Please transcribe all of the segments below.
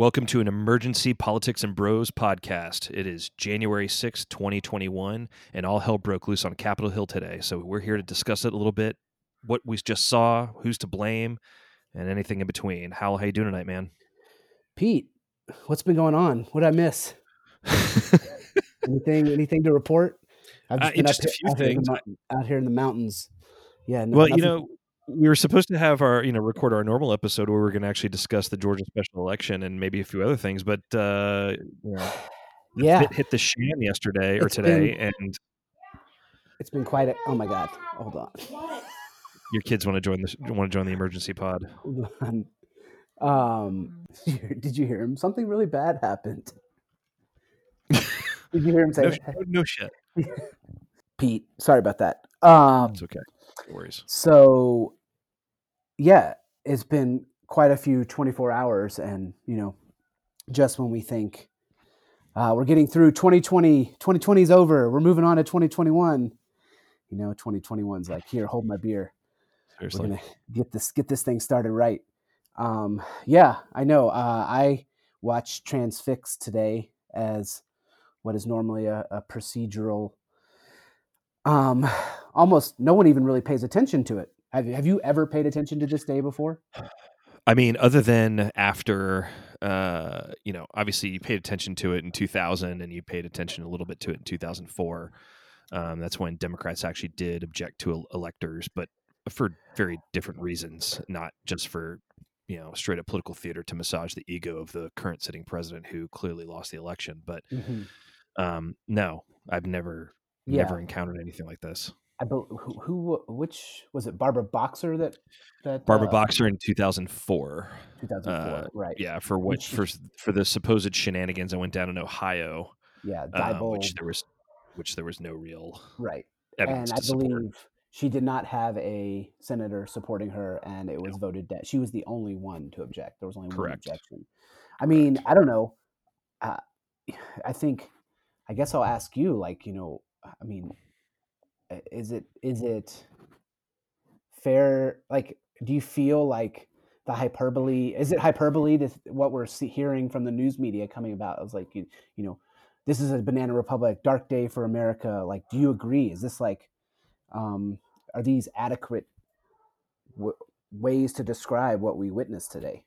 Welcome to an emergency politics and bros podcast. It is January 6th, 2021, and all hell broke loose on Capitol Hill today. So we're here to discuss it a little bit, what we just saw, who's to blame, and anything in between. Hal, how you doing tonight, man? Pete, what's been going on? What did I miss? anything anything to report? I've just, uh, just a few out things. Here the, out here in the mountains. Yeah. No, well, nothing. you know, we were supposed to have our you know record our normal episode where we are going to actually discuss the Georgia special election and maybe a few other things, but uh, you know, yeah, hit, hit the sham yesterday or today, been, and it's been quite. A, oh my god! Hold on. Your kids want to join this? Want to join the emergency pod? Um, did you hear him? Something really bad happened. did you hear him say? no, no shit. Pete, sorry about that. Um, it's okay. No worries. So yeah, it's been quite a few 24 hours. And, you know, just when we think uh, we're getting through 2020, 2020 is over, we're moving on to 2021. You know, 2021's like, here, hold my beer. Seriously. We're gonna get this get this thing started right. Um, yeah, I know. Uh, I watched Transfix today as what is normally a, a procedural. Um, almost no one even really pays attention to it. Have you, have you ever paid attention to this day before? I mean, other than after, uh, you know, obviously you paid attention to it in 2000 and you paid attention a little bit to it in 2004. Um, that's when Democrats actually did object to electors, but for very different reasons, not just for, you know, straight up political theater to massage the ego of the current sitting president who clearly lost the election. But mm-hmm. um, no, I've never, yeah. never encountered anything like this. I who, who which was it Barbara Boxer that that Barbara uh, Boxer in 2004. 2004, uh, right. Yeah, for what for for the supposed shenanigans that went down in Ohio. Yeah, uh, which there was which there was no real right. and I believe support. she did not have a senator supporting her and it was no. voted dead. She was the only one to object. There was only Correct. one objection. I mean, Correct. I don't know. Uh, I think I guess I'll ask you like, you know, I mean, is it is it fair like do you feel like the hyperbole is it hyperbole to what we're see, hearing from the news media coming about? It was like you, you know this is a banana republic dark day for america like do you agree? Is this like um are these adequate w- ways to describe what we witnessed today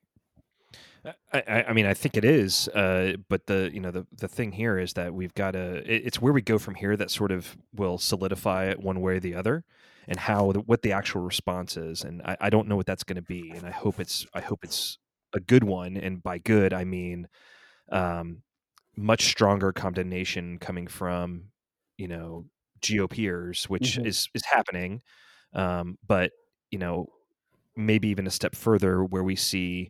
I, I, mean, I think it is, uh, but the you know the the thing here is that we've got to. It, it's where we go from here that sort of will solidify it one way or the other, and how the, what the actual response is. And I, I don't know what that's going to be, and I hope it's I hope it's a good one. And by good, I mean um, much stronger condemnation coming from you know GOPers, which mm-hmm. is is happening, um, but you know maybe even a step further where we see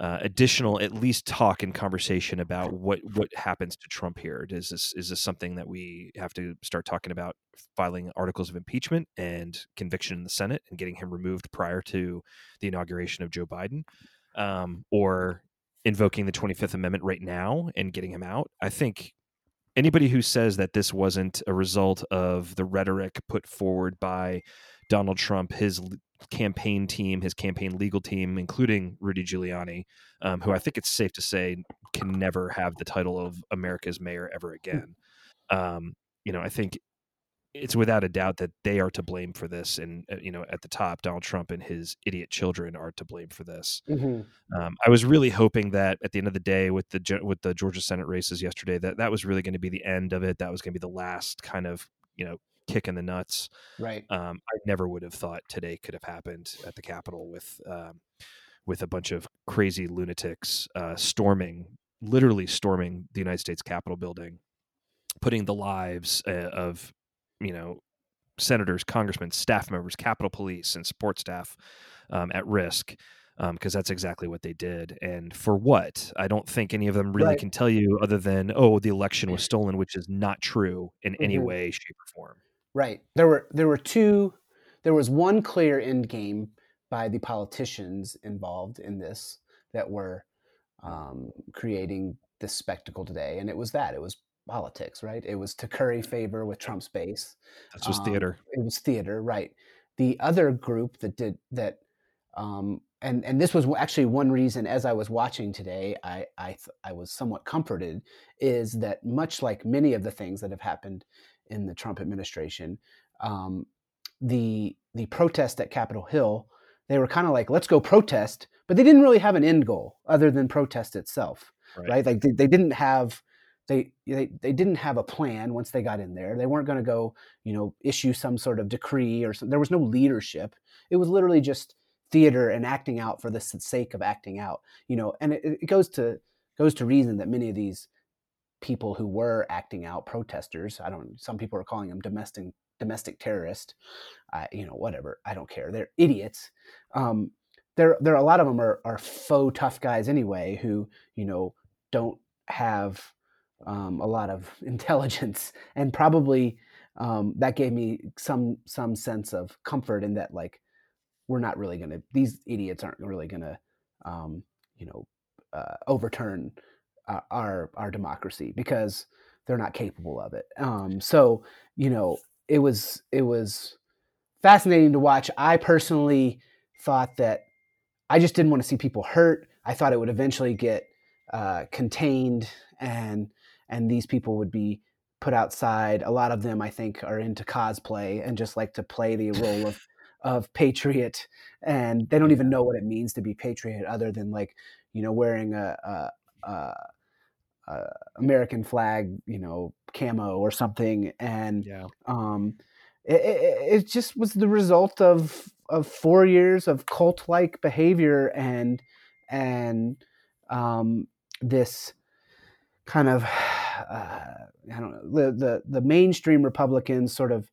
uh, additional at least talk and conversation about what what happens to Trump here. Is this is this something that we have to start talking about filing articles of impeachment and conviction in the Senate and getting him removed prior to the inauguration of Joe Biden, um, or invoking the Twenty Fifth Amendment right now and getting him out? I think anybody who says that this wasn't a result of the rhetoric put forward by Donald Trump, his campaign team, his campaign legal team, including Rudy Giuliani, um, who I think it's safe to say can never have the title of America's mayor ever hmm. again. Um, you know, I think it's without a doubt that they are to blame for this, and uh, you know, at the top, Donald Trump and his idiot children are to blame for this. Mm-hmm. Um, I was really hoping that at the end of the day, with the with the Georgia Senate races yesterday, that that was really going to be the end of it. That was going to be the last kind of you know kick in the nuts. Right. Um, I never would have thought today could have happened at the Capitol with um, with a bunch of crazy lunatics uh, storming, literally storming the United States Capitol building, putting the lives uh, of you know senators, congressmen, staff members, Capitol Police, and support staff um, at risk because um, that's exactly what they did. And for what? I don't think any of them really right. can tell you other than, oh, the election was stolen, which is not true in mm-hmm. any way, shape, or form. Right. There were there were two. There was one clear end game by the politicians involved in this that were um, creating this spectacle today, and it was that it was politics, right? It was to curry favor with Trump's base. That's just um, theater. It was theater, right? The other group that did that um, and and this was actually one reason as I was watching today, I I I was somewhat comforted is that much like many of the things that have happened in the Trump administration, um, the the protest at Capitol Hill, they were kind of like let's go protest, but they didn't really have an end goal other than protest itself, right? right? Like they, they didn't have they, they they didn't have a plan once they got in there. They weren't going to go, you know, issue some sort of decree or some, there was no leadership. It was literally just theater and acting out for the sake of acting out you know and it, it goes to goes to reason that many of these people who were acting out protesters i don't some people are calling them domestic domestic terrorist uh, you know whatever i don't care they're idiots. Um, there there a lot of them are, are faux tough guys anyway who you know don't have um, a lot of intelligence and probably um, that gave me some some sense of comfort in that like we're not really going to these idiots aren't really going to um, you know uh, overturn our, our, our democracy because they're not capable of it. Um, so you know it was it was fascinating to watch. I personally thought that i just didn't want to see people hurt. I thought it would eventually get uh, contained and and these people would be put outside. A lot of them i think are into cosplay and just like to play the role of of patriot and they don't even know what it means to be patriot other than like you know wearing a, a, a, a american flag you know camo or something and yeah. um it, it, it, just was the result of of four years of cult like behavior and and um this kind of uh, I don't know the, the the mainstream Republicans sort of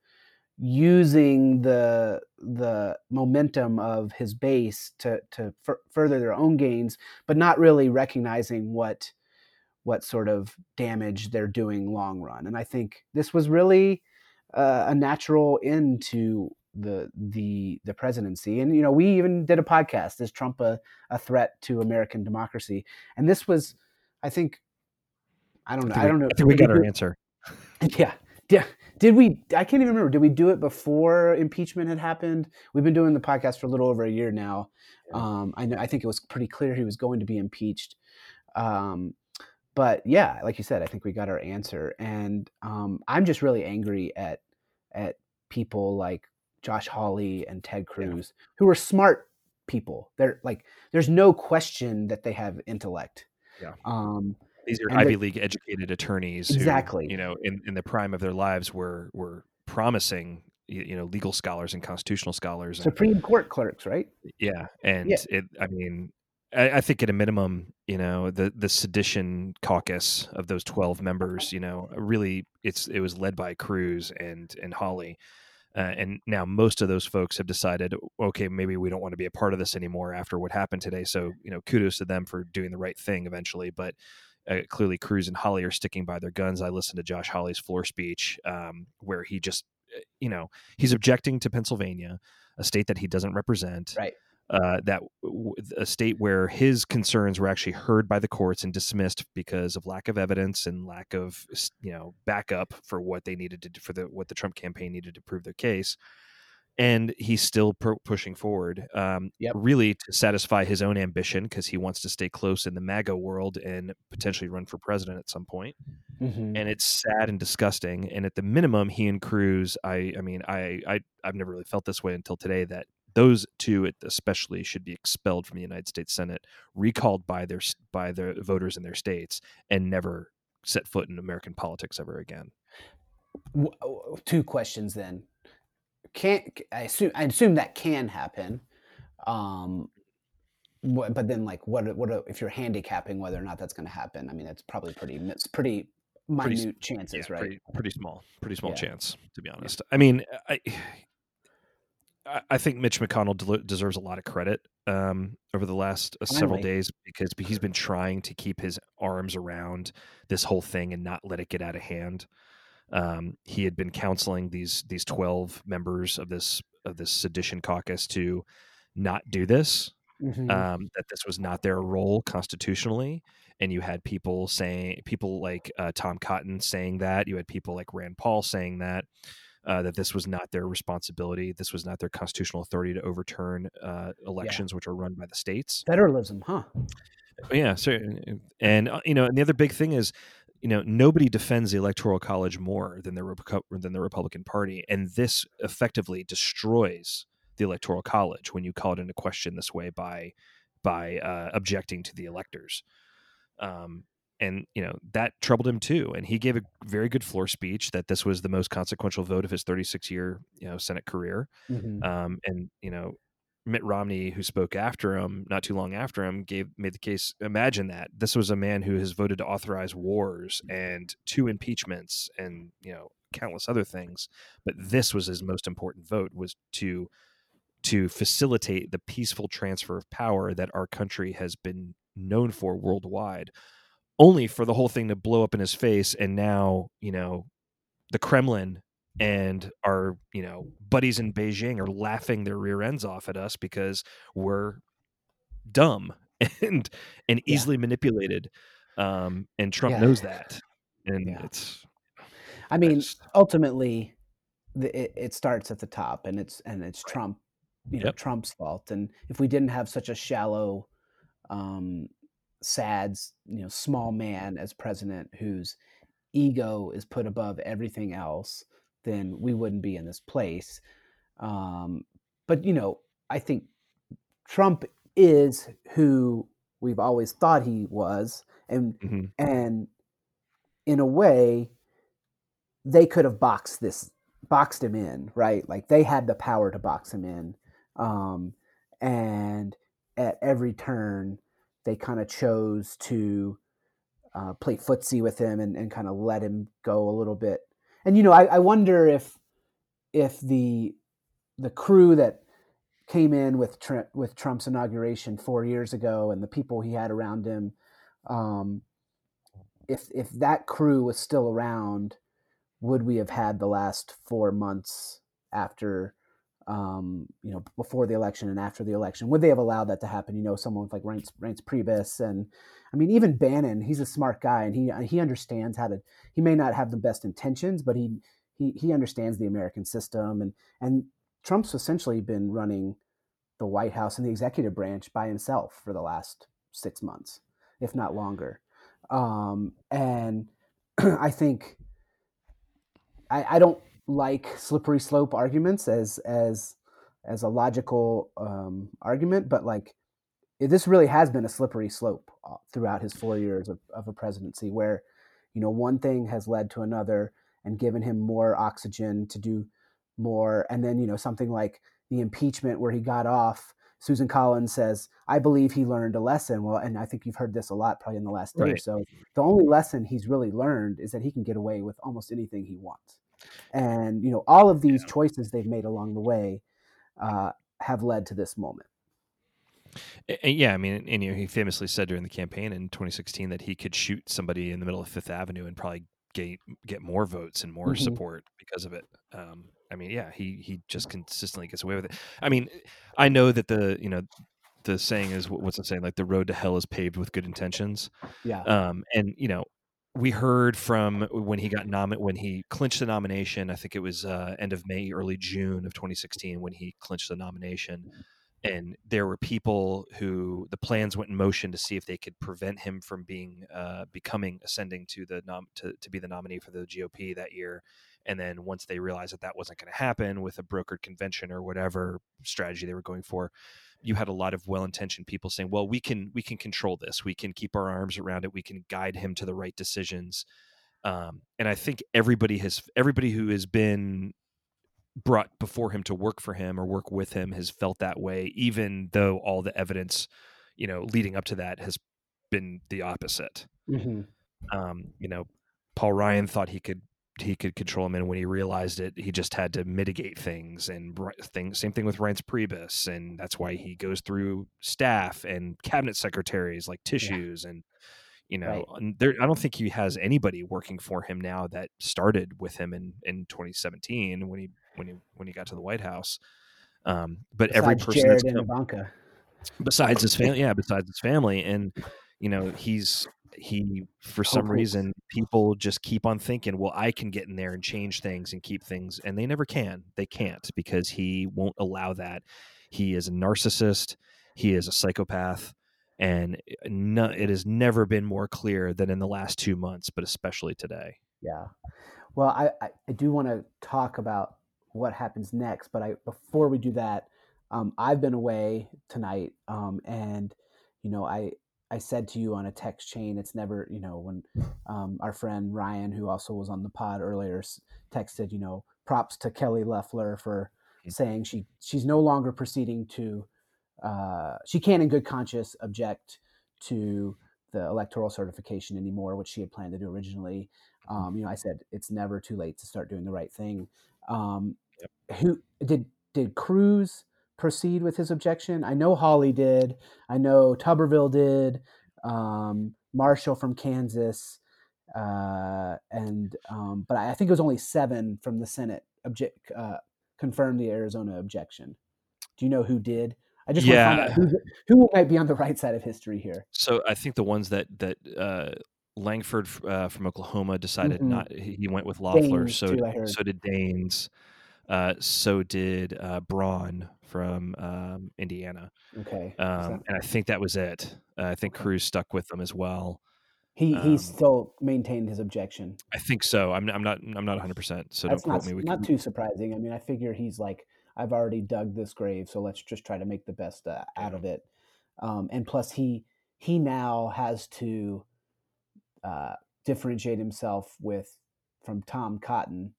using the the momentum of his base to to f- further their own gains, but not really recognizing what what sort of damage they're doing long run. And I think this was really uh, a natural end to the the the presidency. And you know, we even did a podcast: "Is Trump a, a threat to American democracy?" And this was, I think, I don't know. I, I don't know. I think we got our answer. Yeah, yeah. Did we? I can't even remember. Did we do it before impeachment had happened? We've been doing the podcast for a little over a year now. Um, I know. I think it was pretty clear he was going to be impeached. Um, but yeah, like you said, I think we got our answer, and um, I'm just really angry at at people like Josh Hawley and Ted Cruz, yeah. who are smart people. They're like, there's no question that they have intellect. Yeah. Um, these are Ivy the, League educated attorneys exactly. Who, you know, in, in the prime of their lives were were promising you know legal scholars and constitutional scholars supreme and, court clerks right yeah and yeah. it i mean I, I, think at a minimum you know the the sedition caucus of those 12 members you know really it's it was led by cruz and and hawley uh, and now most of those folks have decided okay maybe we don't want to be a part of this anymore after what happened today so you know kudos to them for doing the right thing eventually but uh, clearly Cruz and Hawley are sticking by their guns. I listened to Josh Hawley's floor speech um, where he just, uh, you know, he's objecting to Pennsylvania, a state that he doesn't represent. Right. Uh, that a state where his concerns were actually heard by the courts and dismissed because of lack of evidence and lack of you know backup for what they needed to do for the what the Trump campaign needed to prove their case and he's still pushing forward, um, yep. really to satisfy his own ambition because he wants to stay close in the MAGA world and potentially run for president at some point. Mm-hmm. And it's sad and disgusting. And at the minimum, he and Cruz, I, I mean, I, I, I've never really felt this way until today that those two especially should be expelled from the United States Senate, recalled by their by the voters in their states, and never set foot in American politics ever again. Two questions then can't I assume I assume that can happen. Um, but then like what what if you're handicapping whether or not that's going to happen? I mean, that's probably pretty it's pretty minute pretty, chances, yeah, right? Pretty, pretty, small, pretty small yeah. chance to be honest. Yeah. I mean, I I think Mitch McConnell deserves a lot of credit um, over the last uh, several days because he's been trying to keep his arms around this whole thing and not let it get out of hand. Um, he had been counseling these these twelve members of this of this sedition caucus to not do this. Mm-hmm. Um, that this was not their role constitutionally, and you had people saying people like uh, Tom Cotton saying that. You had people like Rand Paul saying that. Uh, that this was not their responsibility. This was not their constitutional authority to overturn uh, elections, which are run by the states. Federalism, huh? Yeah. So, and uh, you know, and the other big thing is, you know, nobody defends the electoral college more than the than the Republican Party, and this effectively destroys the electoral college when you call it into question this way by by uh, objecting to the electors. Um, and you know that troubled him too and he gave a very good floor speech that this was the most consequential vote of his 36 year you know senate career Mhm. um, and you know mitt romney who spoke after him not too long after him gave made the case imagine that this was a man who has voted to authorize wars and two impeachments and you know countless other things but this was his most important vote was to to facilitate the peaceful transfer of power that our country has been known for worldwide only for the whole thing to blow up in his face and now you know the kremlin and our you know buddies in beijing are laughing their rear ends off at us because we're dumb and and Yeah. easily manipulated um and trump Yeah. knows that and Yeah. it's I mean, just- ultimately, the, it, it starts at the top, and it's and it's Trump, you know, Yep. Trump's fault. And if we didn't have such a shallow, um, sad, you know, small man as president whose ego is put above everything else, then we wouldn't be in this place. Um, but you know, I think Trump is who we've always thought he was, and Mhm. and in a way they could have boxed this boxed him in right like they had the power to box him in um, and at every turn they kind of chose to uh, play footsie with him and, and kind of let him go a little bit. And you know I, I wonder if if the the crew that came in with Tr- with Trump's inauguration four years ago and the people he had around him um, if if that crew was still around, would we have had the last four months after, um, you know, before the election and after the election? Would they have allowed that to happen? You know, someone with like Reince, Reince Priebus, and I mean, even Bannon. He's a smart guy, and he he understands how to. He may not have the best intentions, but he he he understands the American system, and and Trump's essentially been running the White House and the executive branch by himself for the last six months, if not longer um, and I think I, I don't like slippery slope arguments as as as a logical um, argument, but like this really has been a slippery slope uh, throughout his four years of, of a presidency, where you know one thing has led to another and given him more oxygen to do more, and then you know something like the impeachment where he got off. Susan Collins says, "I believe he learned a lesson." Well, and I think you've heard this a lot, probably in the last day or so. The only lesson he's really learned is that he can get away with almost anything he wants, and you know all of these choices they've made along the way uh, have led to this moment. Yeah, I mean, and you know, he famously said during the campaign in 2016 that he could shoot somebody in the middle of Fifth Avenue and probably get get more votes and more Mhm. support because of it. Um, I mean, yeah, he he just consistently gets away with it. I mean, I know that the you know the saying is what's the saying like the road to hell is paved with good intentions. Yeah, Um, and you know, we heard from when he got nom when he clinched the nomination. I think it was uh, end of May, early June of 2016 when he clinched the nomination. And there were people who the plans went in motion to see if they could prevent him from being uh, becoming ascending to the nom- to, to be the nominee for the GOP that year. And then once they realized that that wasn't going to happen with a brokered convention or whatever strategy they were going for, you had a lot of well-intentioned people saying, "Well, we can we can control this. We can keep our arms around it. We can guide him to the right decisions." Um, and I think everybody has everybody who has been brought before him to work for him or work with him has felt that way, even though all the evidence, you know, leading up to that has been the opposite. hmm Um, you know, Paul Ryan thought he could he could control him, and when he realized it, he just had to mitigate things. And ri- thing, same thing with Reince Priebus, and that's why he goes through staff and cabinet secretaries like tissues, and you know, Right. there. I don't think he has anybody working for him now that started with him in in 2017 when he when he when he got to the White House. Um, but every person Jared that's come, Ivanka. besides his family yeah besides his family and you know he's he for some Hopefully. reason people just keep on thinking well i can get in there and change things and keep things and they never can they can't because he won't allow that he is a narcissist he is a psychopath and no, it has never been more clear than in the last two months but especially today Yeah. Well, I, I, I do want to talk about what happens next, but I before we do that, um, I've been away tonight, um, and you know, I I said to you on a text chain, it's never, you know, when um, our friend Ryan, who also was on the pod earlier, s- texted, you know, props to Kelly Loeffler for saying she she's no longer proceeding to, uh, she can in good conscience object to the electoral certification anymore, which she had planned to do originally. Um, you know, I said it's never too late to start doing the right thing. Um, Who did did Cruz proceed with his objection? I know Hawley did. I know Tuberville did. Um, Marshall from Kansas, uh, and um, but I, I think it was only seven from the Senate object uh, confirmed the Arizona objection. Do you know who did? I just want to find Yeah. out who, who might be on the right side of history here. so i think the ones that that uh lankford uh, from oklahoma decided Mhm. not he went with loeffler so too, so did daines uh so did uh braun from um indiana Okay, um, and I think that was it. Uh, I think. Cruz stuck with them as well. he he um, still maintained his objection. I think so. I'm, I'm not. I'm not 100. percent So That's don't quote not me. We not can, too surprising. I mean, I figure he's like, I've already dug this grave, so let's just try to make the best uh, out of it. Um, and plus, he he now has to uh, differentiate himself with from Tom Cotton,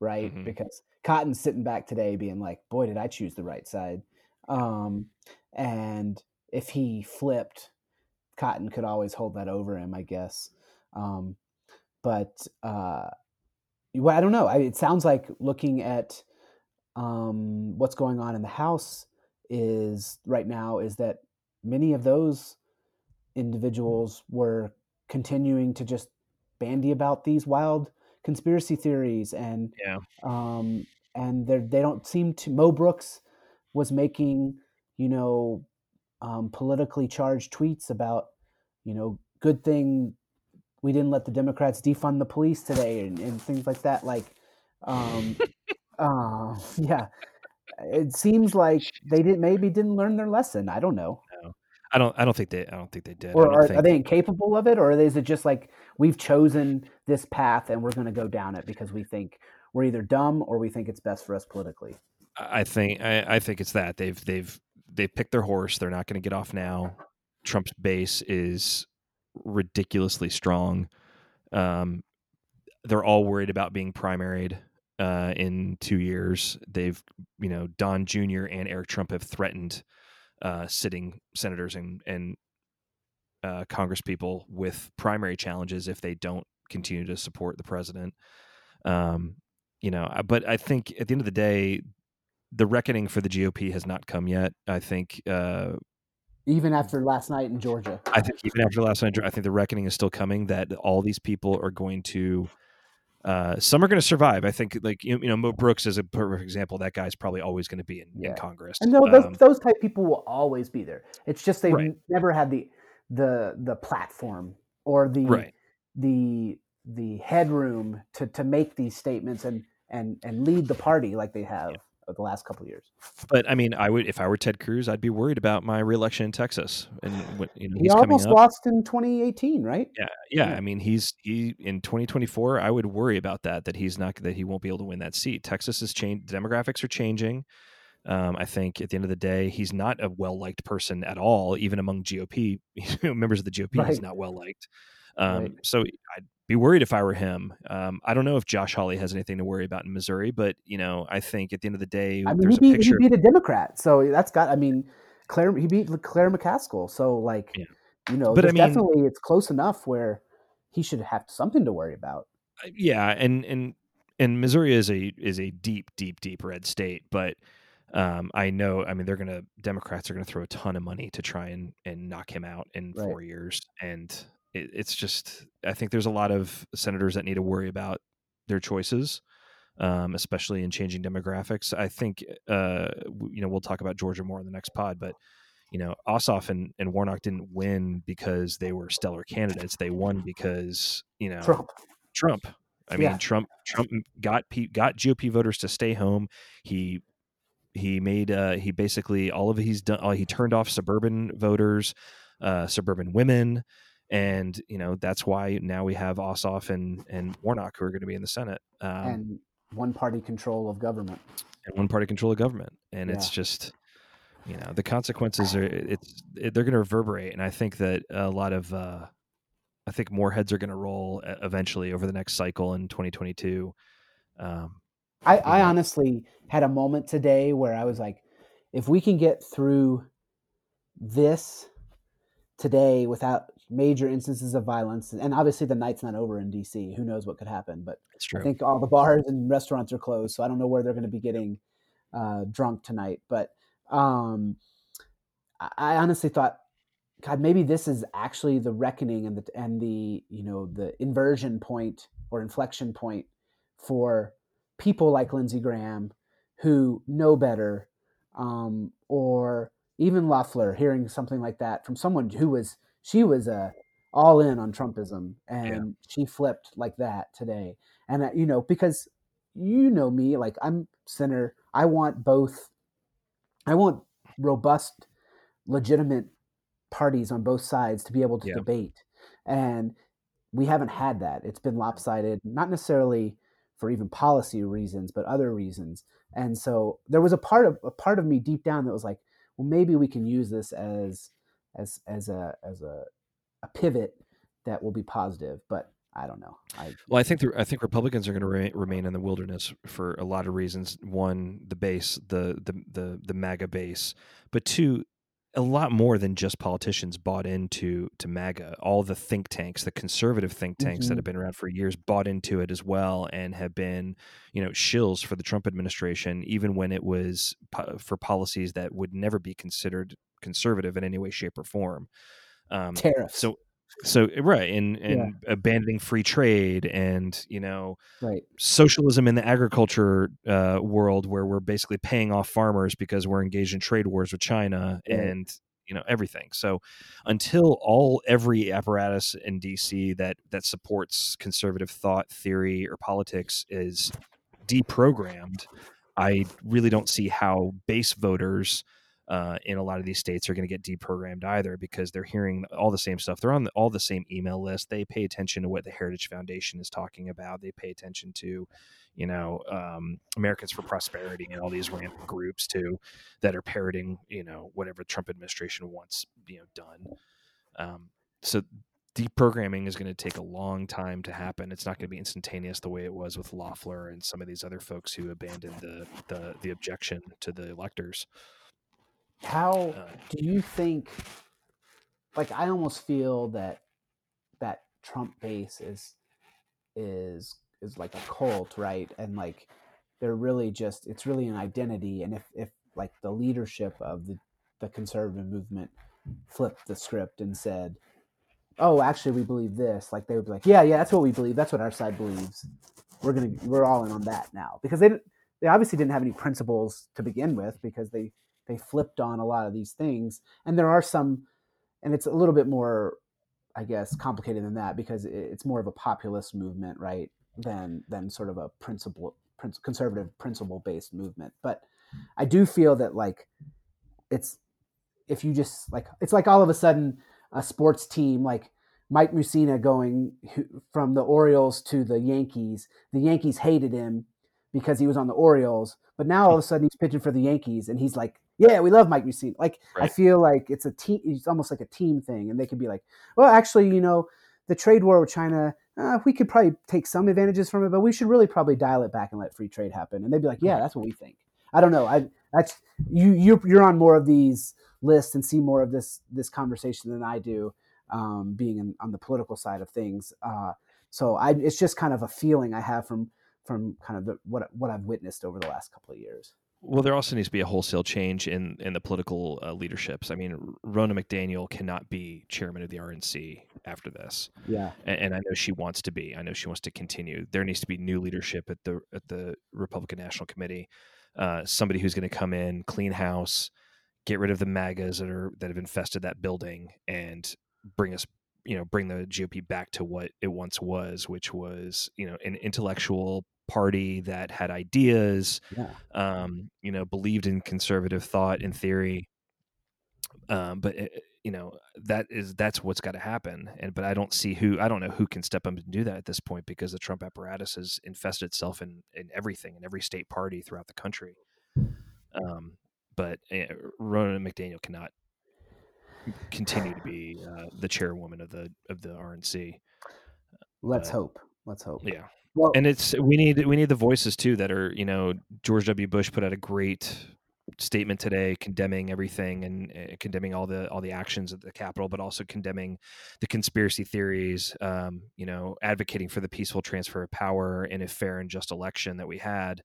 right? Mhm. Because Cotton's sitting back today, being like, "Boy, did I choose the right side." Um, and if he flipped, Cotton could always hold that over him, I guess. Um, but uh, well, I don't know. I, it sounds like looking at um, what's going on in the House is right now is that many of those individuals were continuing to just bandy about these wild conspiracy theories and yeah. um, and they they don't seem to. Mo Brooks was making you know um, politically charged tweets about you know good thing we didn't let the Democrats defund the police today and, and things like that. Like, um, uh, yeah, it seems like they did maybe didn't learn their lesson. I don't know. I don't. I don't think they. I don't think they did. Or are, think, are they incapable of it, or is it just like we've chosen this path and we're going to go down it because we think we're either dumb or we think it's best for us politically? I think. I, I think it's that they've they've they've picked their horse. They're not going to get off now. Trump's base is ridiculously strong. Um, they're all worried about being primaried uh, in two years. They've, you know, Don Jr. and Eric Trump have threatened uh, sitting senators and and uh, Congress people with primary challenges if they don't continue to support the president. Um, you know, but I think at the end of the day, the reckoning for the GOP has not come yet. I think uh, Even after last night in Georgia, I think even after last night, I think the reckoning is still coming. That all these people are going to, uh, some are going to survive. I think, like you, you know, Mo Brooks is a perfect example. That guy's probably always going to be in, Yeah. in Congress. and no, those Um, those type people will always be there. It's just they've Right. never had the the the platform or the right. the the headroom to to make these statements and and and lead the party like they have over the last couple of years. But I mean, I would if I were Ted Cruz, I'd be worried about my reelection in Texas, and what you know, He he's almost up. lost in 2018, right? Yeah, yeah. Yeah. I mean, he's he in 2024. I would worry about that. That he's not that he won't be able to win that seat. Texas is changed. Demographics are changing. Um, I think at the end of the day, he's not a well liked person at all, even among GOP members of the GOP. He's not well liked. Um, Right. So I'd be worried if I were him. Um, I don't know if Josh Hawley has anything to worry about in Missouri, but you know, I think at the end of the day, I mean, there's he a beat, he beat a Democrat, so that's got. I mean, Claire he beat Claire McCaskill, so like, Yeah. you know, But I mean- definitely it's close enough where he should have something to worry about. yeah and and and missouri is a is a deep deep deep red state but um i know i mean they're gonna democrats are gonna throw a ton of money to try and and knock him out in Right. four years and it, it's just i think there's a lot of senators that need to worry about their choices um especially in changing demographics i think uh you know we'll talk about georgia more in the next pod but you know, Ossoff and, and Warnock didn't win because they were stellar candidates. They won because you know Trump. Trump. I mean, Yeah. Trump Trump got P, got GOP voters to stay home. He he made uh, he basically all of he's done. Uh, he turned off suburban voters, uh, suburban women, and you know that's why now we have Ossoff and and Warnock who are going to be in the Senate um, and, one party control of government. And one party control of government, and it's just you know the consequences are it's it, they're going to reverberate, and I think that a lot of uh, I think more heads are going to roll uh, eventually over the next cycle in 2022. Um, I, I Yeah. honestly had a moment today where I was like, if we can get through this today without major instances of violence, and obviously the night's not over in DC, who knows what could happen, but I think all the bars and restaurants are closed, so I don't know where they're going to be getting uh, drunk tonight. But um, I, I honestly thought, God, maybe this is actually the reckoning and the and the you know the inversion point or inflection point for people like Lindsey Graham who know better, um, or even Loeffler hearing something like that from someone who was she was uh, all in on Trumpism and she flipped like that today. And uh, you know because you know me, like I'm center. I want both. I want robust, legitimate parties on both sides to be able to Yeah. debate, and we haven't had that. It's been lopsided, not necessarily for even policy reasons, but other reasons. And so there was a part of a part of me deep down that was like, well, maybe we can use this as as as a as a, a pivot that will be positive. But I don't know. I Well, I think the, I think Republicans are going to re- remain in the wilderness for a lot of reasons. One, the base, the the the the MAGA base, but two, a lot more than just politicians bought into to MAGA. All the think tanks, the conservative think tanks that Mhm. have been around for years, bought into it as well, and have been, you know, shills for the Trump administration, even when it was po- for policies that would never be considered conservative in any way, shape, or form. Um, tariffs. so so right and and Yeah. abandoning free trade and you know right. socialism in the agriculture uh, world where we're basically paying off farmers because we're engaged in trade wars with china Right. and you know everything so until all every apparatus in dc that that supports conservative thought theory or politics is deprogrammed i really don't see how base voters uh, in a lot of these states are going to get deprogrammed either because they're hearing all the same stuff. They're on the, all the same email list. They pay attention to what the Heritage Foundation is talking about. They pay attention to, you know, um, Americans for Prosperity and all these random groups too that are parroting, you know, whatever Trump administration wants, you know, done. Um, so deprogramming is going to take a long time to happen. It's not going to be instantaneous the way it was with Loeffler and some of these other folks who abandoned the the, the objection to the electors. How Uh, do you think? Like, I almost feel that that Trump base is is is like a cult, right? And like, they're really just it's really an identity. And if if like the leadership of the the conservative movement flipped the script and said, "Oh, actually, we believe this," like they would be like, "Yeah, yeah, that's what we believe. That's what our side believes. We're gonna we're all in on that now." Because they didn't- they obviously didn't have any principles to begin with because they they flipped on a lot of these things and there are some and it's a little bit more i guess complicated than that because it's more of a populist movement right than than sort of a principle prin- conservative principle based movement but i do feel that like it's if you just like it's like all of a sudden a sports team like Mike Mussina going from the Orioles to the Yankees. The Yankees hated him because he was on the Orioles, but now all of a sudden he's pitching for the Yankees, and he's like, "Yeah, we love Mike Mussina." Like I feel like it's a team. It's almost like a team thing, and they could be like, "Well, actually, you know, the trade war with China, uh, we could probably take some advantages from it, but we should really probably dial it back and let free trade happen." And they'd be like, "Yeah, that's what we think." I don't know. I that's you. You're you're on more of these lists and see more of this this conversation than I do, um, being in, on the political side of things. Uh, so I, it's just kind of a feeling I have from from kind of the, what what I've witnessed over the last couple of years. Well, there also needs to be a wholesale change in in the political uh, leaderships. I mean, Ronna McDaniel cannot be chairman of the RNC after this, Yeah, and, and I know she wants to be. I know she wants to continue. There needs to be new leadership at the at the Republican National Committee. Uh, somebody who's going to come in, clean house, get rid of the MAGAs that are that have infested that building and bring us you know bring the GOP back to what it once was, which was you know an intellectual party that had ideas, Yeah. um, you know, believed in conservative thought in theory. Um, but it, you know that is that's what's got to happen, and but I don't see who I don't know who can step up and do that at this point because the Trump apparatus has infested itself in in everything in every state party throughout the country. Um, but uh, Ronna McDaniel cannot continue to be uh, the chairwoman of the of the RNC. Let's But- hope. Let's hope. Yeah, Well, and it's we need we need the voices too that are you know George W. Bush put out a great statement today condemning everything and uh, condemning all the all the actions at the Capitol, but also condemning the conspiracy theories. Um, you know, advocating for the peaceful transfer of power in a fair and just election that we had.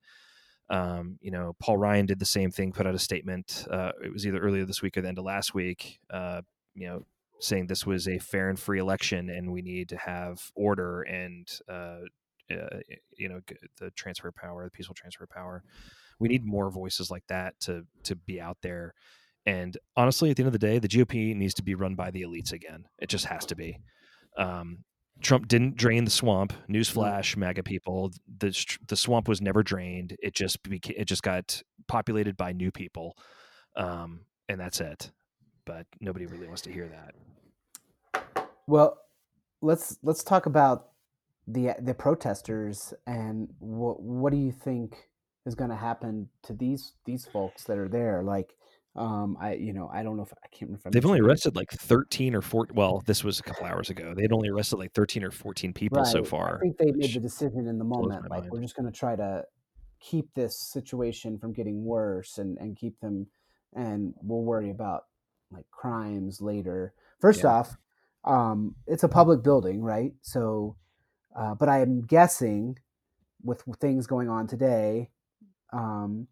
Um, you know, Paul Ryan did the same thing, put out a statement. Uh, it was either earlier this week or the end of last week. Uh, you know, saying this was a fair and free election, and we need to have order and uh, uh, you know the transfer of power, the peaceful transfer of power. We need more voices like that to to be out there. And honestly, at the end of the day, the GOP needs to be run by the elites again. It just has to be. Um, Trump didn't drain the swamp. Newsflash, MAGA people. The the swamp was never drained. It just beca- it just got populated by new people, um, and that's it. But nobody really wants to hear that. well, let's let's talk about the the protesters and what what do you think is going to happen to these these folks that are there? Like, um, I you know I don't know if I can't remember. if They've only arrested like thirteen or four. Well, this was a couple hours ago. They'd only arrested like thirteen or fourteen people so far. I think they made the decision in the moment, like mind. we're just going to try to keep this situation from getting worse and and keep them, and we'll worry about like crimes later. First Yeah. off, um, it's a public building, right? So, uh, but I am guessing with things going on today, um,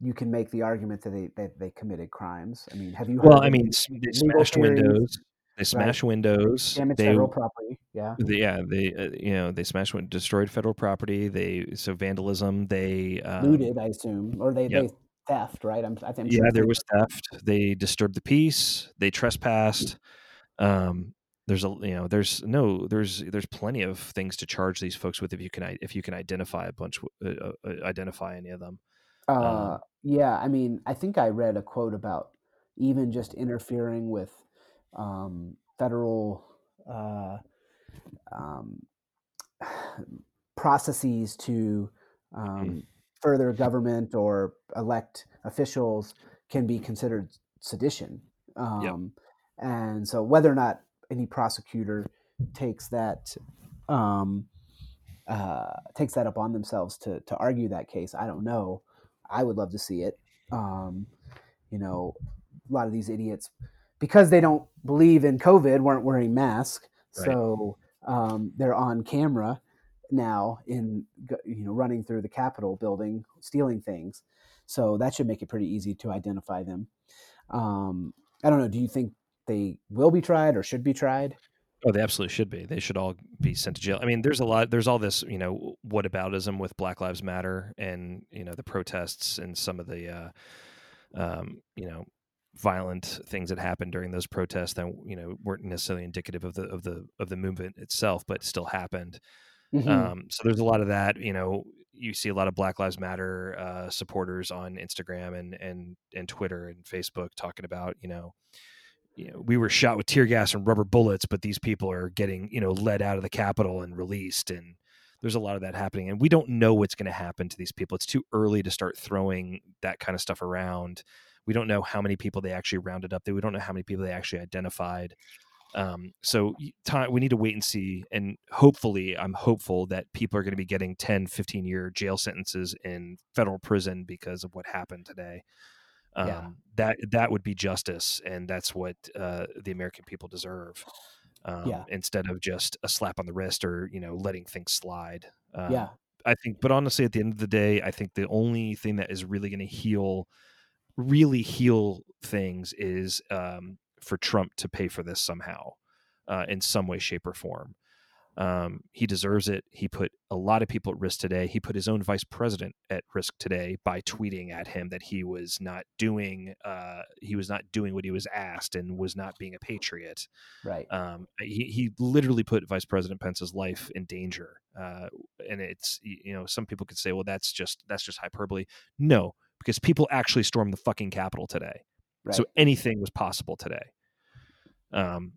you can make the argument that they that they committed crimes. I mean, have you? Well, I mean, they smashed theories? windows. They smashed windows. Damage They, federal property. Yeah. the, yeah, they, uh, you know, they smashed, destroyed federal property. They so vandalism. They um, looted, I assume, or they, they theft, right? I'm, I think I'm yeah, sure there was theft. They disturbed the peace. They trespassed. Um, there's a you know there's no there's there's plenty of things to charge these folks with if you can if you can identify a bunch uh, uh, identify any of them. Uh, Um, yeah, I mean, I think I read a quote about even just interfering with um, federal uh, um, processes to um, further government or elect officials can be considered sedition. Um, And so, whether or not any prosecutor takes that um, uh, takes that upon themselves to to argue that case, I don't know. I would love to see it. Um, you know, a lot of these idiots, because they don't believe in COVID, weren't wearing masks, Right. so um, they're on camera now in you know running through the Capitol building, stealing things. So that should make it pretty easy to identify them. Um, I don't know. Do you think they will be tried or should be tried? Oh, they absolutely should be. They should all be sent to jail. I mean, there's a lot. There's all this, you know, whataboutism with Black Lives Matter and you know the protests and some of the, uh, um, you know, violent things that happened during those protests that you know weren't necessarily indicative of the of the of the movement itself, but still happened. Mhm. Um, so there's a lot of that. You know, you see a lot of Black Lives Matter uh, supporters on Instagram and and and Twitter and Facebook talking about you know, you know, we were shot with tear gas and rubber bullets, but these people are getting you know led out of the Capitol and released, and there's a lot of that happening, and we don't know what's going to happen to these people. It's too early to start throwing that kind of stuff around. We don't know how many people they actually rounded up. We don't know how many people they actually identified. Um, so time, we need to wait and see. And hopefully, I'm hopeful that people are going to be getting 10, 15 year jail sentences in federal prison because of what happened today. Um, Yeah. That that would be justice, and that's what uh, the American people deserve. Um, Yeah. Instead of just a slap on the wrist or you know letting things slide. Um, yeah. I think, but honestly, at the end of the day, I think the only thing that is really going to heal, really heal things, is um, for Trump to pay for this somehow, uh, in some way, shape, or form. Um, he deserves it. He put a lot of people at risk today. He put his own vice president at risk today by tweeting at him that he was not doing uh, he was not doing what he was asked and was not being a patriot. Right. Um, he he literally put Vice President Pence's life in danger. Uh, and it's you know some people could say, well, that's just that's just hyperbole. No, because people actually stormed the fucking Capitol today. Right. So anything was possible today. Um,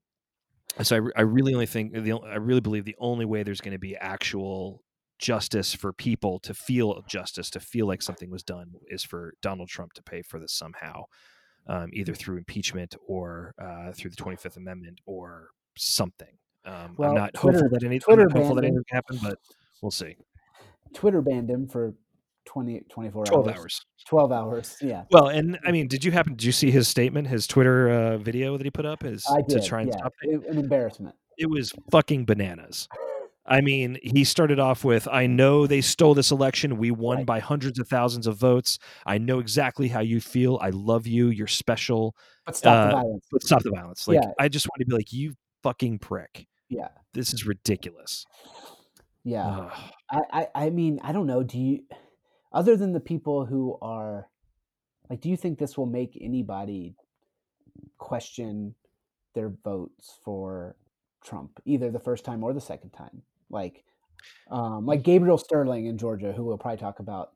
so I, I really only think the I really believe the only way there's going to be actual justice for people to feel justice to feel like something was done is for Donald Trump to pay for this somehow, um, either through impeachment or uh, through the Twenty Fifth Amendment or something. Um, Well, I'm not Twitter- hopeful that any, Twitter hopeful that anything can happen, but we'll see. Twitter banned him for 20, 24 Twelve hours. hours. 12 hours. Yeah. Well, and I mean, did you happen? Did you see his statement, his Twitter uh, video that he put up? His I to try and yeah. stop it. It- an embarrassment. it was fucking bananas. I mean, he started off with, I know they stole this election. We won Right. by hundreds of thousands of votes. I know exactly how you feel. I love you. You're special. But stop the Uh, violence. But stop the violence. Like, Yeah. I just want to be like, you fucking prick. Yeah. This is ridiculous. Yeah. I, I, I mean, I don't know. Do you, other than the people who are, like, do you think this will make anybody question their votes for Trump, either the first time or the second time? Like, um, like Gabriel Sterling in Georgia, who we'll probably talk about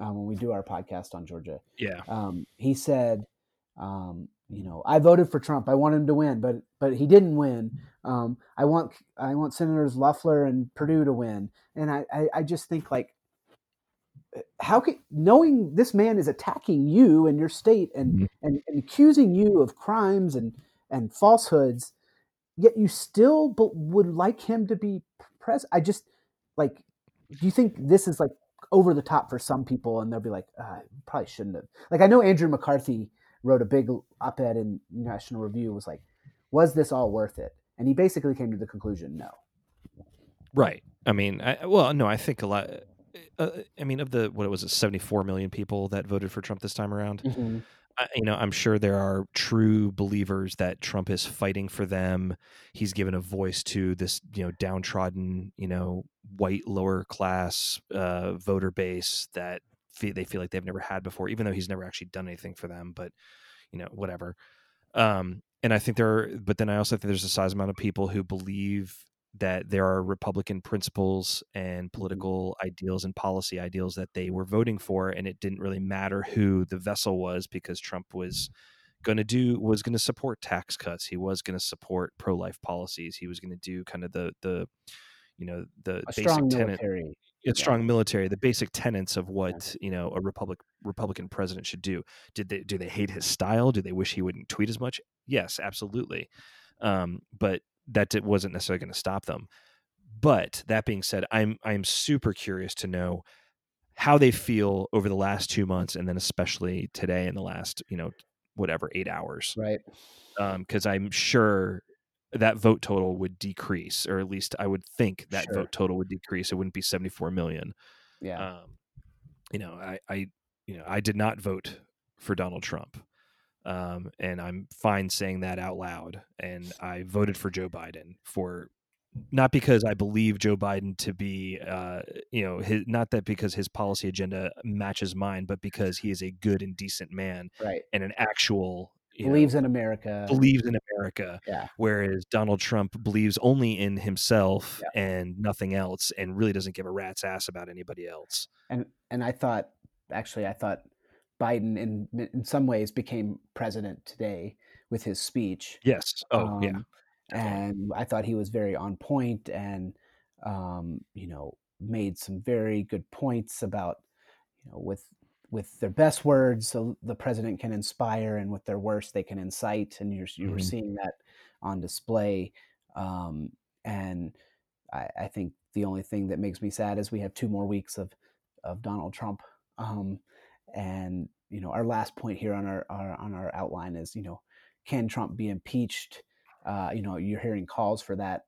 um, when we do our podcast on Georgia. yeah. Um, he said, um, you know, I voted for Trump. I want him to win, but but he didn't win. Um, I want I want Senators Loeffler and Perdue to win, and I I, I just think like, how can knowing this man is attacking you and your state and, Mhm. and and accusing you of crimes and and falsehoods, yet you still but would like him to be president. I just like, do you think this is like over the top for some people, and they'll be like, uh, probably shouldn't have. Like I know Andrew McCarthy wrote a big op-ed in National Review. Was like, was this all worth it? And he basically came to the conclusion, no. Right. I mean, I, well, no, I think a lot. Uh, I mean, of the what was it, seventy four million people that voted for Trump this time around. I, you know, I'm sure there are true believers that Trump is fighting for them. He's given a voice to this, you know, downtrodden, you know, white lower class uh, voter base that fe- they feel like they've never had before, even though he's never actually done anything for them. But you know, whatever. Um, and I think there are, but then I also think there's a size amount of people who believe that there are Republican principles and political ideals and policy ideals that they were voting for, and it didn't really matter who the vessel was because Trump was going to do was going to support tax cuts. He was going to support pro life policies. He was going to do kind of the the you know the A basic strong tenet military. a Yeah. strong military, the basic tenets of what you know a republic Republican president should do. Did they do they hate his style? Do they wish he wouldn't tweet as much? Yes, absolutely. Um, but that it wasn't necessarily going to stop them. But that being said, I'm I'm super curious to know how they feel over the last two months, and then especially today in the last you know whatever eight hours, Right. because I'm sure that vote total would decrease, or at least I would think that Sure. vote total would decrease. It wouldn't be 74 million Yeah. um, you know, I, I, you know, I did not vote for Donald Trump, um, and I'm fine saying that out loud. And I voted for Joe Biden for not because I believe Joe Biden to be, uh, you know, his, not that because his policy agenda matches mine, but because he is a good and decent man right. and an actual you know, Believes in America. believes in America, Yeah. whereas Donald Trump believes only in himself Yeah. and nothing else, and really doesn't give a rat's ass about anybody else. and and I thought actually I thought Biden in in some ways became president today with his speech. Yes. Oh, yeah. Um, definitely. and I thought he was very on point and um, you know made some very good points about you know with with their best words the, the president can inspire and with their worst they can incite and you're you were Mhm. seeing that on display um, and I, I think the only thing that makes me sad is we have two more weeks of of Donald Trump um, and you know our last point here on our, our on our outline is you know can Trump be impeached uh, you know you're hearing calls for that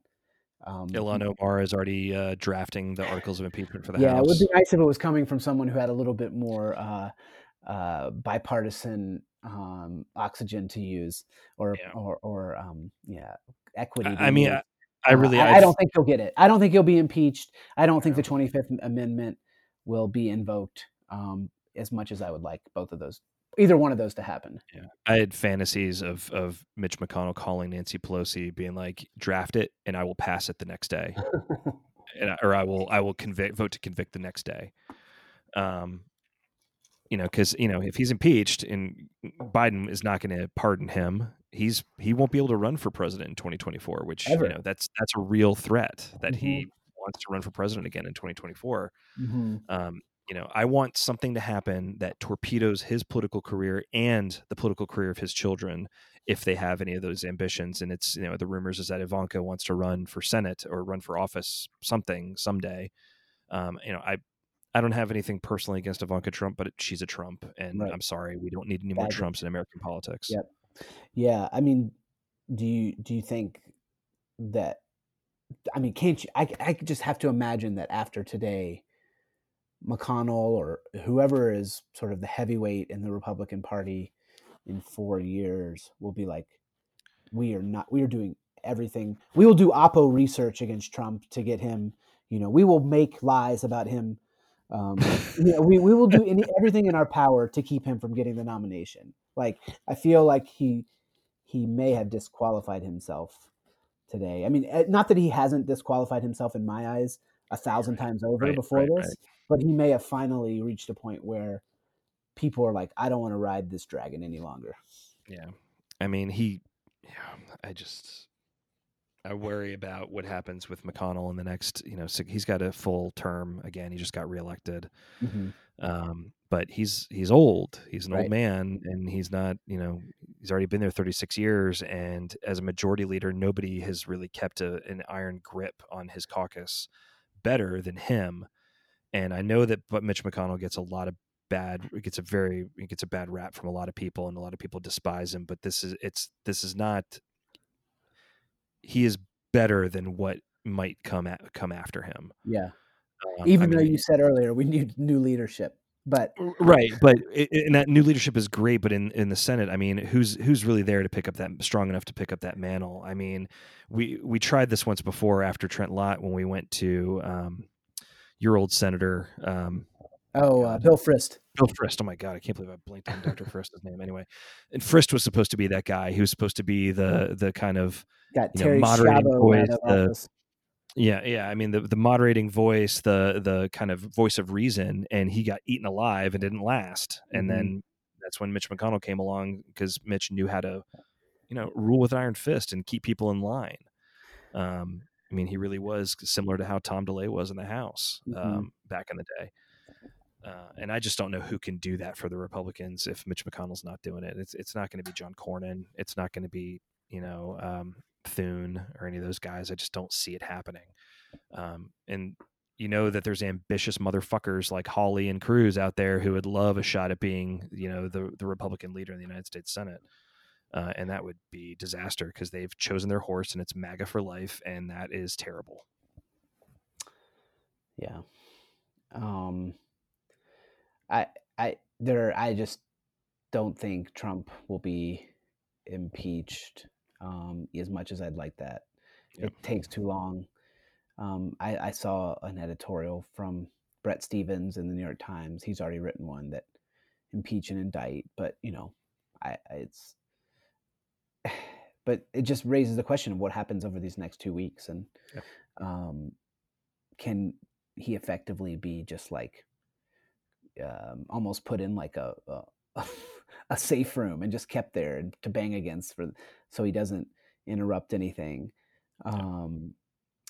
um, Ilhan Omar is already uh, drafting the articles of impeachment for the yeah, House. Yeah, it would be nice if it was coming from someone who had a little bit more uh, uh, bipartisan um, oxygen to use, or Yeah. or, or um, yeah, equity. I, I mean. I, I really, I, I've- don't think he'll get it. I don't think he'll be impeached. I don't think the Twenty Fifth Amendment will be invoked. Um, as much as I would like both of those, either one of those to happen. Yeah, I had fantasies of of Mitch McConnell calling Nancy Pelosi, being like, "Draft it, and I will pass it the next day, and I, or I will I will convict vote to convict the next day." Um, you know, because you know if he's impeached and Biden is not going to pardon him, he's he won't be able to run for president in 2024. Which Ever. you know that's that's a real threat that Mm-hmm. he wants to run for president again in 2024 hmm um, you know, I want something to happen that torpedoes his political career and the political career of his children if they have any of those ambitions. And it's, you know, the rumors is that Ivanka wants to run for Senate or run for office something someday. Um, you know, I, I don't have anything personally against Ivanka Trump, but she's a Trump, and Right. I'm sorry, we don't need any more. Trumps in American politics. Yep. Yeah, I mean, do you do you think that? I mean, can't you? I I just have to imagine that after today, McConnell or whoever is sort of the heavyweight in the Republican Party in four years will be like, we are not. We are doing everything. We will do Oppo research against Trump to get him. You know, we will make lies about him. Um, you know, we, we will do any, everything in our power to keep him from getting the nomination. Like I feel like he he may have disqualified himself today. I mean, eh, not that he hasn't disqualified himself in my eyes a thousand times over Right, before right, this, right. But he may have finally reached a point where people are like, I don't want to ride this dragon any longer. Yeah. I mean, he, yeah, I just, I worry about what happens with McConnell in the next, you know, he's got a full term again. He just got reelected. Um, but he's, he's old. He's an Right. old man and he's not, you know, he's already been there 36 years. And as a majority leader, nobody has really kept a, an iron grip on his caucus better than him. And I know that, but Mitch McConnell gets a lot of bad it gets a very it gets a bad rap from a lot of people and a lot of people despise him but this is it's this is not he is better than what might come at, come after him Yeah. Um, Even I though mean, you said earlier we need new leadership, but right but it- and that new leadership is great but in in the senate i mean who's who's really there to pick up that strong enough to pick up that mantle i mean we we tried this once before after trent lott when we went to um your old senator um oh, uh, Bill Frist. Bill Frist. Oh my God, I can't believe I blinked on Dr. Frist's name. Anyway, and Frist was supposed to be that guy. He was supposed to be the the kind of Got you know, moderating voice, the- yeah, yeah. I mean the the moderating voice, the the kind of voice of reason, and he got eaten alive and didn't last. And Mhm. then that's when Mitch McConnell came along because Mitch knew how to, you know, rule with an iron fist and keep people in line. Um, I mean, he really was similar to how Tom DeLay was in the House Mhm. um, back in the day. Uh, and I just don't know who can do that for the Republicans if Mitch McConnell's not doing it. It's it's not going to be John Cornyn. It's not going to be you know um, Thune or any of those guys. I just don't see it happening. Um, and you know that there's ambitious motherfuckers like Hawley and Cruz out there who would love a shot at being you know the the Republican leader in the United States Senate. Uh, and that would be disaster because they've chosen their horse and it's MAGA for life, and that is terrible. Yeah. Um I I there I just don't think Trump will be impeached um as much as I'd like that. Yep. It takes too long. Um I, I saw an editorial from Bret Stephens in the New York Times. He's already written one that impeach and indict, but you know, I, I it's but it just raises the question of what happens over these next two weeks and Yep. um can he effectively be just like um, almost put in like a, a a safe room and just kept there to bang against for so he doesn't interrupt anything um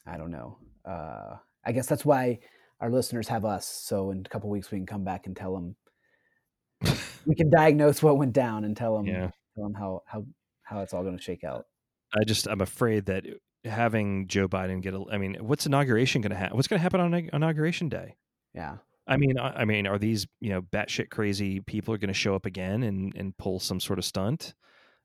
i don't know uh i guess that's why our listeners have us so in a couple weeks we can come back and tell them we can diagnose what went down and tell them Yeah. tell them how how how it's all going to shake out I just I'm afraid that uh, having Joe Biden get a I mean, what's inauguration going to happen? What's going to happen on inauguration day? yeah I mean, I, I mean, are these you know batshit crazy people are going to show up again and and pull some sort of stunt?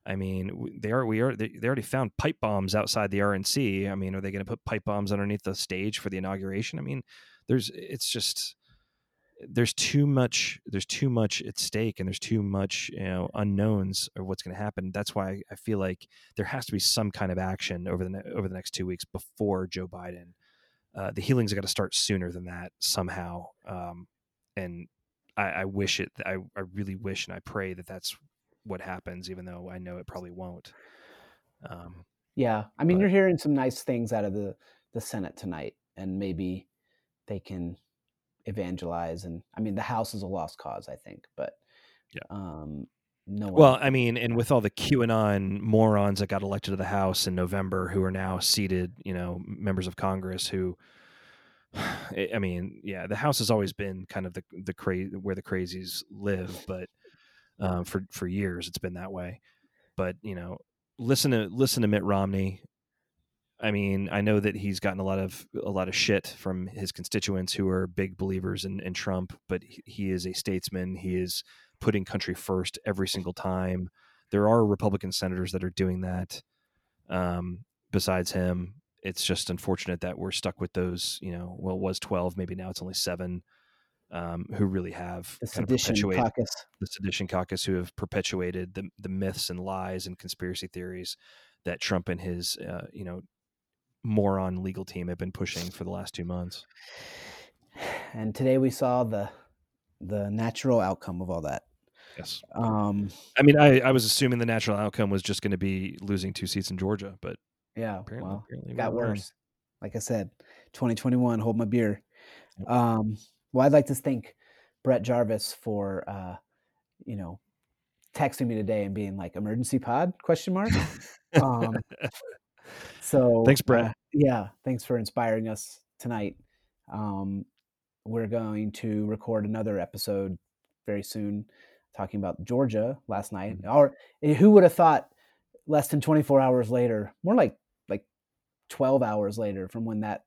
I mean, they are we are they, they already found pipe bombs outside the RNC. I mean, are they going to put pipe bombs underneath the stage for the inauguration? I mean, there's it's just there's too much there's too much at stake and there's too much you know unknowns of what's going to happen. That's why i feel like there has to be some kind of action over the ne- over the next two weeks before joe biden uh, the healing's got to start sooner than that somehow um, and I, I wish it I, I really wish and i pray that that's what happens even though i know it probably won't um, yeah i mean but- you're hearing some nice things out of the the senate tonight and maybe they can evangelize and i mean the house is a lost cause i think but Yeah. um no one Well, I mean, and with all the QAnon morons that got elected to the House in November, who are now seated, you know, members of Congress, who, I I mean, yeah, the House has always been kind of the the crazy where the crazies live, but um, for for years it's been that way. But you know, listen to listen to Mitt Romney. I mean, I know that he's gotten a lot of a lot of shit from his constituents who are big believers in, in Trump, but he, is a statesman. He is putting country first every single time. There are Republican senators that are doing that. Um, besides him, it's just unfortunate that we're stuck with those. You know, well, it was twelve, maybe now it's only seven. Um, who really have the sedition perpetuated caucus the sedition caucus who have perpetuated the the myths and lies and conspiracy theories that Trump and his uh, you know moron legal team have been pushing for the last two months. and today we saw the the natural outcome of all that. Yes, um I mean I, I was assuming the natural outcome was just going to be losing two seats in Georgia, but yeah apparently, well apparently we got worse. like i said 2021 hold my beer. Um well i'd like to thank brett jarvis for uh you know texting me today and being like emergency pod? question mark. Um so Thanks, Brett. uh, yeah thanks for inspiring us tonight um we're going to record another episode very soon talking about georgia last night Mhm. or eh, who would have thought less than 24 hours later more like like 12 hours later from when that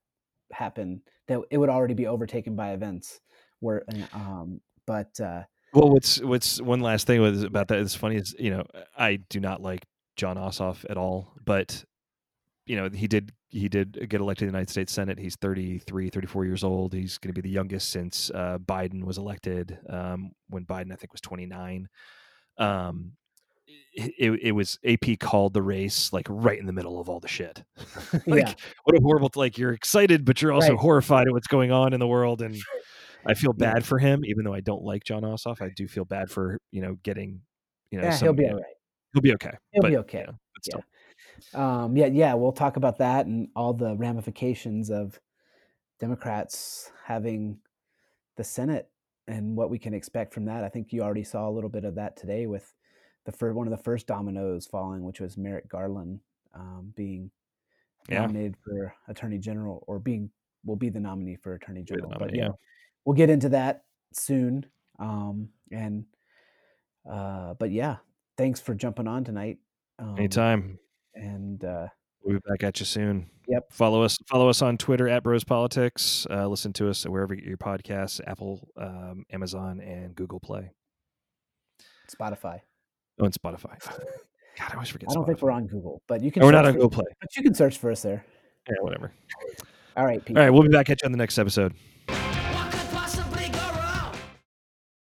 happened that it would already be overtaken by events where um but uh Well, what's what's one last thing was about that is funny is you know I do not like Jon Ossoff at all, but you know he did he did get elected to the United States Senate. He's 33, 34 years old. He's going to be the youngest since uh, Biden was elected. Um, when Biden I think was twenty nine. Um, it, it, was AP called the race like right in the middle of all the shit. like yeah what a horrible like you're excited, but you're also Right. horrified at what's going on in the world and. I feel Yeah. bad for him, even though I don't like Jon Ossoff. I do feel bad for you know getting you know yeah some- he'll be you all right he'll be okay. He'll but, be you okay. know, but still. Um yeah yeah we'll talk about that and all the ramifications of democrats having the senate and what we can expect from that i think you already saw a little bit of that today with the first one of the first dominoes falling which was merrick garland um, being Yeah. nominated for attorney general or being will be the nominee for attorney general but yeah yeah. we'll get into that soon um and uh but yeah thanks for jumping on tonight um, Anytime. And uh We'll be back at you soon. Yep. Follow us. Follow us on Twitter at Bros Politics. Uh, listen to us wherever you get your podcasts: Apple, um, Amazon, and Google Play. spotify Oh, and Spotify. God, I always forget. i don't Spotify. think we're on google but you can Oh, we're not on Google Play. but you can search for us there Yeah, whatever. all right Pete. All right, we'll be back at you on the next episode.